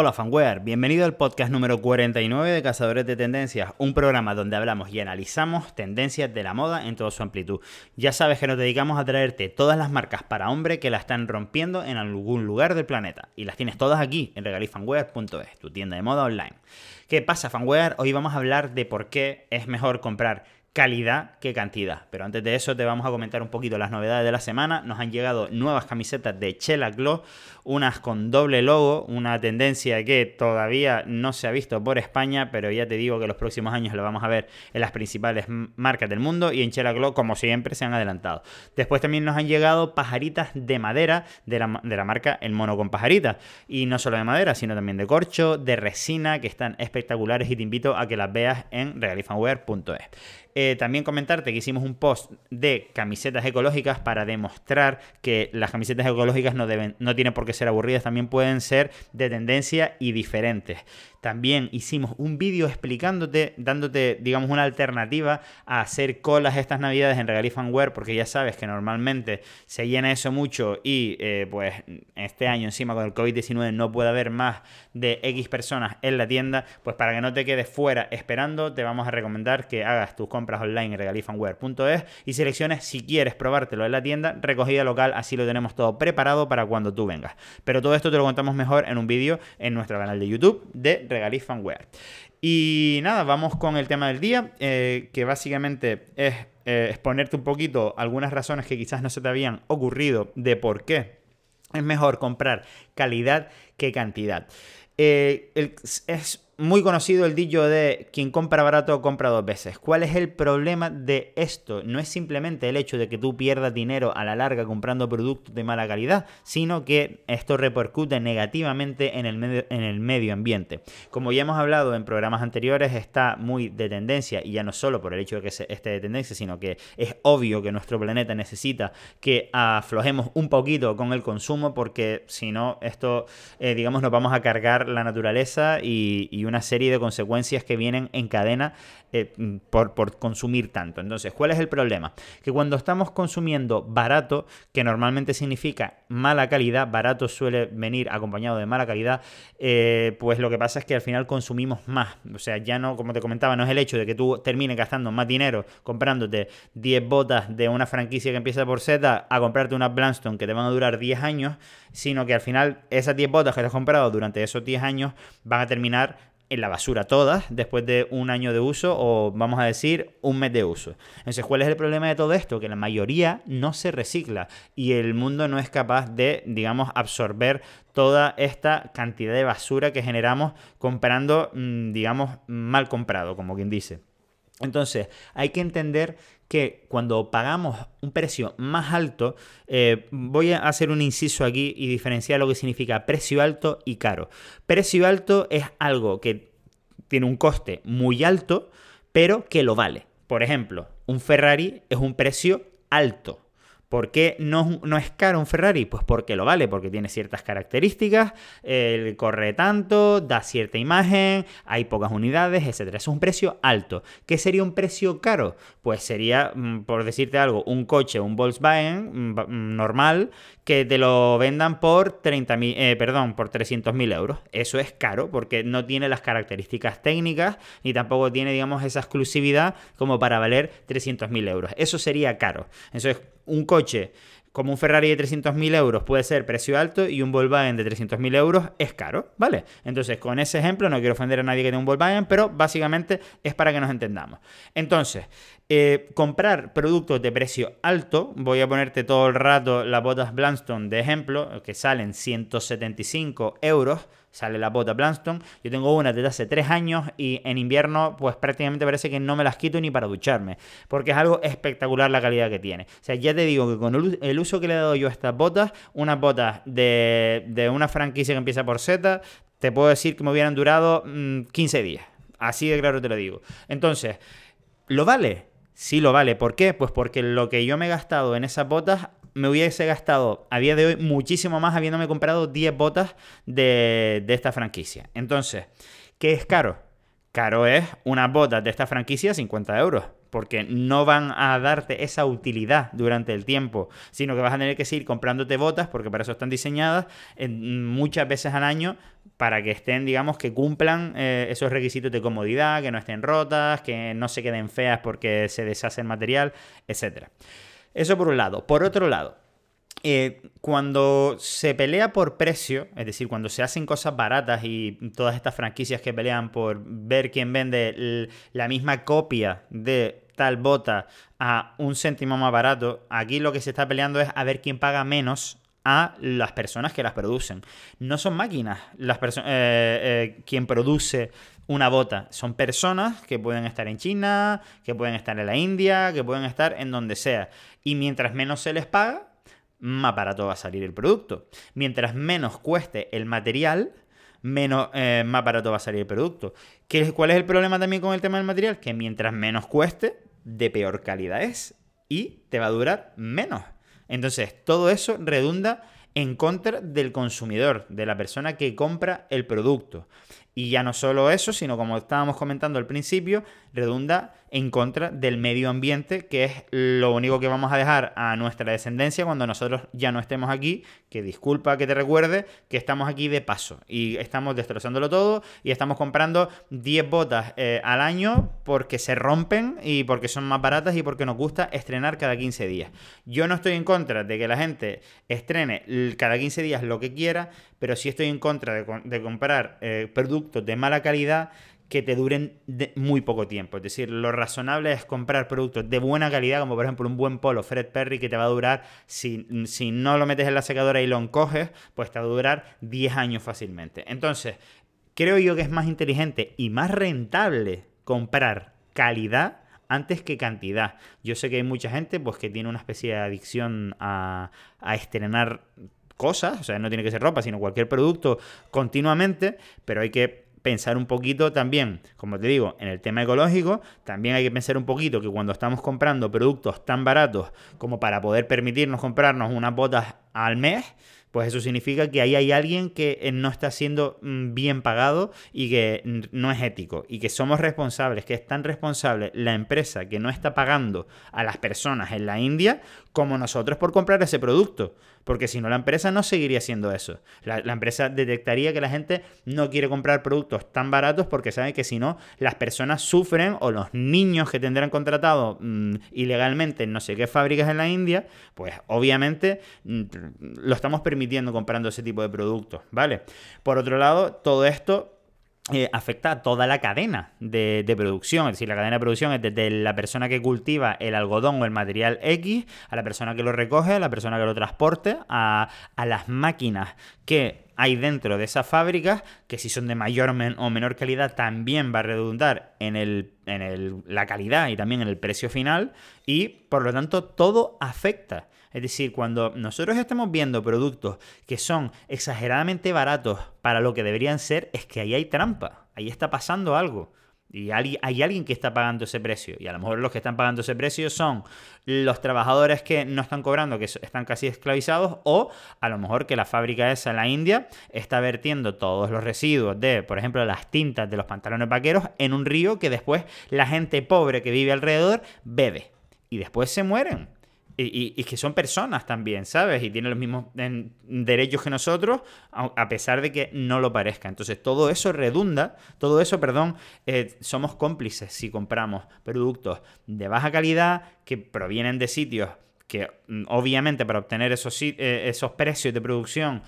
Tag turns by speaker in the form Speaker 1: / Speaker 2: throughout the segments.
Speaker 1: Hola fanware, bienvenido al podcast número 49 de Cazadores de Tendencias, un programa donde hablamos y analizamos tendencias de la moda en toda su amplitud. Ya sabes que nos dedicamos a traerte todas las marcas para hombre que la están rompiendo en algún lugar del planeta y las tienes todas aquí en regalifanwear.es, tu tienda de moda online. ¿Qué pasa fanware? Hoy vamos a hablar de por qué es mejor comprar calidad que cantidad. Pero antes de eso te vamos a comentar un poquito las novedades de la semana. Nos han llegado nuevas camisetas de Chela Glow, unas con doble logo, una tendencia que todavía no se ha visto por España, pero ya te digo que los próximos años lo vamos a ver en las principales marcas del mundo y en Chela Glow, como siempre, se han adelantado. Después también nos han llegado pajaritas de madera de la, de la marca El Mono con Pajaritas. Y no solo de madera, sino también de corcho, de resina, que están espectaculares y te invito a que las veas en regalifanware.es. Eh, también comentarte que hicimos un post de camisetas ecológicas para demostrar que las camisetas ecológicas no, deben, no tienen por qué ser aburridas, también pueden ser de tendencia y diferentes. También hicimos un vídeo explicándote, dándote, digamos, una alternativa a hacer colas estas navidades en Regalifanware, porque ya sabes que normalmente se llena eso mucho y eh, pues este año encima con el COVID-19 no puede haber más de X personas en la tienda, pues para que no te quedes fuera esperando, te vamos a recomendar que hagas tus compras online en regalifanware.es y selecciones si quieres probártelo en la tienda, recogida local, así lo tenemos todo preparado para cuando tú vengas. Pero todo esto te lo contamos mejor en un vídeo en nuestro canal de YouTube de Regalifanware. Y nada, vamos con el tema del día, eh, que básicamente es eh, exponerte un poquito algunas razones que quizás no se te habían ocurrido de por qué es mejor comprar calidad que cantidad. Eh, es muy conocido el dicho de quien compra barato compra dos veces. ¿Cuál es el problema de esto? No es simplemente el hecho de que tú pierdas dinero a la larga comprando productos de mala calidad, sino que esto repercute negativamente en el medio, en el medio ambiente. Como ya hemos hablado en programas anteriores, está muy de tendencia, y ya no solo por el hecho de que esté de tendencia, sino que es obvio que nuestro planeta necesita que aflojemos un poquito con el consumo, porque si no, esto, eh, digamos, nos vamos a cargar la naturaleza y, y una serie de consecuencias que vienen en cadena eh, por, consumir tanto. Entonces, ¿cuál es el problema? Que cuando estamos consumiendo barato, que normalmente significa mala calidad, barato suele venir acompañado de mala calidad, eh, pues lo que pasa es que al final consumimos más. O sea, ya no, como te comentaba, no es el hecho de que tú termines gastando más dinero comprándote 10 botas de una franquicia que empieza por Z a comprarte una Blanstone que te van a durar 10 años, sino que al final esas 10 botas que te has comprado durante esos 10 años van a terminar en la basura todas después de un año de uso o vamos a decir un mes de uso. Entonces, ¿cuál es el problema de todo esto? Que la mayoría no se recicla y el mundo no es capaz de, digamos, absorber toda esta cantidad de basura que generamos comprando, mm, digamos, mal comprado, como quien dice. Entonces, hay que entender que cuando pagamos un precio más alto, eh, voy a hacer un inciso aquí y diferenciar lo que significa precio alto y caro. Precio alto es algo que tiene un coste muy alto, pero que lo vale. Por ejemplo, un Ferrari es un precio alto. ¿Por qué no, no, es caro un Ferrari? Pues porque lo vale, porque tiene ciertas características, corre tanto, da cierta imagen, hay pocas unidades, etc. Es un precio alto. ¿Qué sería un precio caro? Pues sería, mm, por decirte algo, un coche, un Volkswagen mm, mm, normal, que te lo vendan por 30 eh, perdón, por 300.000 euros. Eso es caro porque no tiene las características técnicas ni tampoco tiene, digamos, esa exclusividad como para valer 300.000 euros. Eso sería caro. Entonces, un coche como un Ferrari de 300.000 euros puede ser precio alto y un Volkswagen de 300.000 euros es caro, ¿vale? Entonces, con ese ejemplo, no quiero ofender a nadie que tenga un Volkswagen, pero básicamente es para que nos entendamos. Entonces, eh, comprar productos de precio alto, voy a ponerte todo el rato las botas Blanstone de ejemplo, que salen 175 euros, sale la bota Blanstone. Yo tengo una desde hace 3 años y en invierno pues prácticamente parece que no me las quito ni para ducharme, porque es algo espectacular la calidad que tiene. O sea, ya te digo que con el uso que le he dado yo a estas botas, unas botas de, una franquicia que empieza por Z, te puedo decir que me hubieran durado 15 mm, días. Así de claro te lo digo. Entonces, ¿lo vale? Sí lo vale. ¿Por qué? Pues porque lo que yo me he gastado en esas botas me hubiese gastado a día de hoy muchísimo más habiéndome comprado 10 botas de, esta franquicia. Entonces, ¿qué es caro? Caro es unas botas de esta franquicia 50 euros. porque no van a darte esa utilidad durante el tiempo, sino que vas a tener que seguir comprándote botas, porque para eso están diseñadas, muchas veces al año para que estén, digamos, que cumplan eh, esos requisitos de comodidad, que no estén rotas, que no se queden feas porque se deshace el material, etc. Eso por un lado. Por otro lado, eh, cuando se pelea por precio, es decir, cuando se hacen cosas baratas y todas estas franquicias que pelean por ver quién vende la misma copia de tal bota a un céntimo más barato, aquí lo que se está peleando es a ver quién paga menos a las personas que las producen. No son máquinas las eh, eh, quien produce una bota. Son personas que pueden estar en China, que pueden estar en la India, que pueden estar en donde sea. Y mientras menos se les paga, más barato va a salir el producto. Mientras menos cueste el material, menos, eh, más barato va a salir el producto. ¿Qué, ¿Cuál es el problema también con el tema del material? Que mientras menos cueste, de peor calidad es y te va a durar menos. Entonces, todo eso redunda en contra del consumidor, de la persona que compra el producto. Y ya no solo eso, sino como estábamos comentando al principio, redunda en contra del medio ambiente, que es lo único que vamos a dejar a nuestra descendencia cuando nosotros ya no estemos aquí, que disculpa que te recuerde que estamos aquí de paso y estamos destrozándolo todo y estamos comprando 10 botas eh, al año porque se rompen y porque son más baratas y porque nos gusta estrenar cada 15 días. Yo no estoy en contra de que la gente estrene cada 15 días lo que quiera, pero sí estoy en contra de, comprar eh, productos de mala calidad que te duren muy poco tiempo. Es decir, lo razonable es comprar productos de buena calidad, como por ejemplo un buen polo Fred Perry que te va a durar, si, si no lo metes en la secadora y lo encoges, pues te va a durar 10 años fácilmente. Entonces, creo yo que es más inteligente y más rentable comprar calidad antes que cantidad. Yo sé que hay mucha gente pues, que tiene una especie de adicción a, a estrenar cosas, o sea, no tiene que ser ropa, sino cualquier producto continuamente, pero hay que pensar un poquito también, como te digo, en el tema ecológico, también hay que pensar un poquito que cuando estamos comprando productos tan baratos como para poder permitirnos comprarnos unas botas al mes, pues eso significa que ahí hay alguien que eh, no está siendo mm, bien pagado y que no es ético y que somos responsables, que es tan responsable la empresa que no está pagando a las personas en la India como nosotros por comprar ese producto. Porque si no, la empresa no seguiría haciendo eso. La, empresa detectaría que la gente no quiere comprar productos tan baratos porque sabe que si no, las personas sufren o los niños que tendrán contratado mm, ilegalmente en no sé qué fábricas en la India, pues obviamente mm, lo estamos permitiendo comprando ese tipo de productos, ¿vale? Por otro lado, todo esto eh, afecta a toda la cadena de, producción. Es decir, la cadena de producción es desde la persona que cultiva el algodón o el material X, a la persona que lo recoge, a la persona que lo transporte, a, las máquinas que hay dentro de esas fábricas, que si son de mayor o menor calidad también va a redundar en, la calidad y también en el precio final, y por lo tanto todo afecta. Es decir, cuando nosotros estamos viendo productos que son exageradamente baratos para lo que deberían ser, es que ahí hay trampa, ahí está pasando algo. Y hay, alguien que está pagando ese precio. Y a lo mejor los que están pagando ese precio son los trabajadores que no están cobrando, que están casi esclavizados, o a lo mejor que la fábrica esa en la India está vertiendo todos los residuos de, por ejemplo, las tintas de los pantalones vaqueros en un río que después la gente pobre que vive alrededor bebe. Y después se mueren. Y, que son personas también, ¿sabes? Y tienen los mismos derechos que nosotros, a, pesar de que no lo parezca. Entonces, todo eso redunda, todo eso, perdón, eh, somos cómplices si compramos productos de baja calidad que provienen de sitios que, mm, obviamente, para obtener esos, eh, esos precios de producción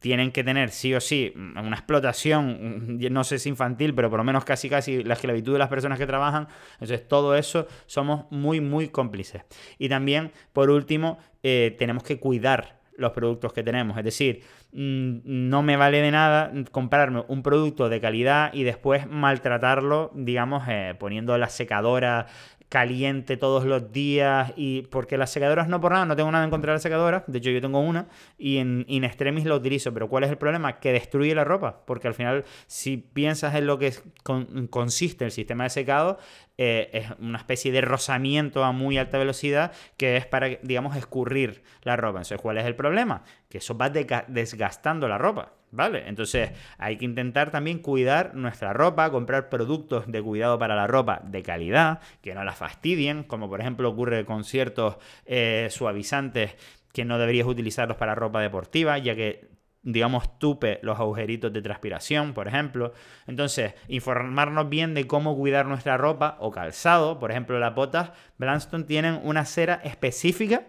Speaker 1: tienen que tener sí o sí una explotación, no sé si infantil, pero por lo menos casi casi la esclavitud de las personas que trabajan. Entonces todo eso somos muy, muy cómplices. Y también, por último, eh, tenemos que cuidar los productos que tenemos. Es decir, mm, no me vale de nada comprarme un producto de calidad y después maltratarlo, digamos, eh, poniendo la secadora caliente todos los días y porque las secadoras no por nada, no tengo nada en contra de las secadoras, de hecho yo tengo una y en extremis la utilizo, pero ¿cuál es el problema? Que destruye la ropa, porque al final si piensas en lo que consiste el sistema de secado, eh, es una especie de rozamiento a muy alta velocidad que es para, digamos, escurrir la ropa. Entonces, ¿cuál es el problema? Que eso va desgastando la ropa. ¿Vale? Entonces hay que intentar también cuidar nuestra ropa, comprar productos de cuidado para la ropa de calidad, que no la fastidien, como por ejemplo ocurre con ciertos eh, suavizantes que no deberías utilizarlos para ropa deportiva, ya que digamos, tupe los agujeritos de transpiración, por ejemplo. Entonces, informarnos bien de cómo cuidar nuestra ropa o calzado. Por ejemplo, las botas Blanston tienen una cera específica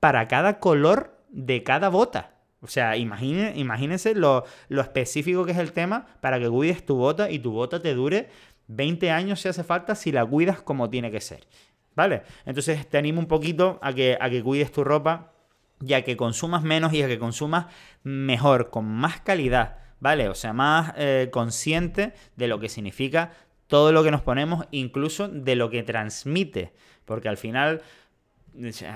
Speaker 1: para cada color de cada bota. O sea, imagínense lo, lo específico que es el tema para que cuides tu bota y tu bota te dure 20 años si hace falta si la cuidas como tiene que ser. ¿Vale? Entonces te animo un poquito a que, a que cuides tu ropa ya que consumas menos y a que consumas mejor, con más calidad, ¿vale? O sea, más eh, consciente de lo que significa todo lo que nos ponemos, incluso de lo que transmite, porque al final...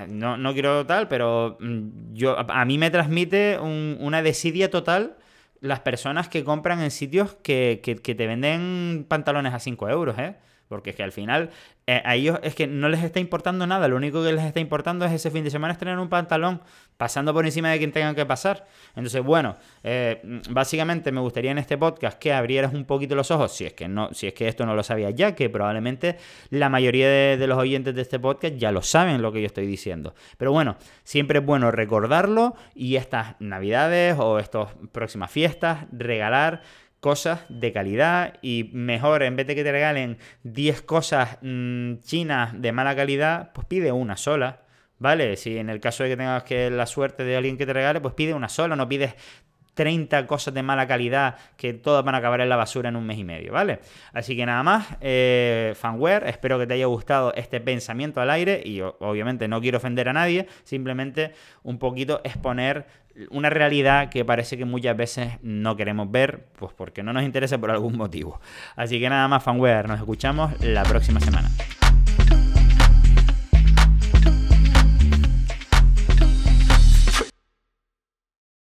Speaker 1: No, quiero tal, pero mm, yo, a mí me transmite una desidia total las personas que compran en sitios que, que, que te venden pantalones a 5 euros, ¿eh? Porque es que al final eh, a ellos es que no les está importando nada. Lo único que les está importando es ese fin de semana tener un pantalón pasando por encima de quien tengan que pasar. Entonces, bueno, eh, básicamente me gustaría en este podcast que abrieras un poquito los ojos, si es que no, si es que esto no lo sabías ya, que probablemente la mayoría de, de los oyentes de este podcast ya lo saben lo que yo estoy diciendo. Pero bueno, siempre es bueno recordarlo y estas navidades o estas próximas fiestas, regalar cosas de calidad y mejor, en vez de que te regalen 10 cosas mm, chinas de mala calidad, pues pide una sola. ¿Vale? Si en el caso de que tengas que la suerte de alguien que te regale, pues pide una sola, no pides 30 cosas de mala calidad que todas van a acabar en la basura en un mes y medio, ¿vale? Así que nada más, eh, fanware, espero que te haya gustado este pensamiento al aire y obviamente no quiero ofender a nadie, simplemente un poquito exponer una realidad que parece que muchas veces no queremos ver, pues porque no nos interesa por algún motivo. Así que nada más, fanware, nos escuchamos la próxima semana.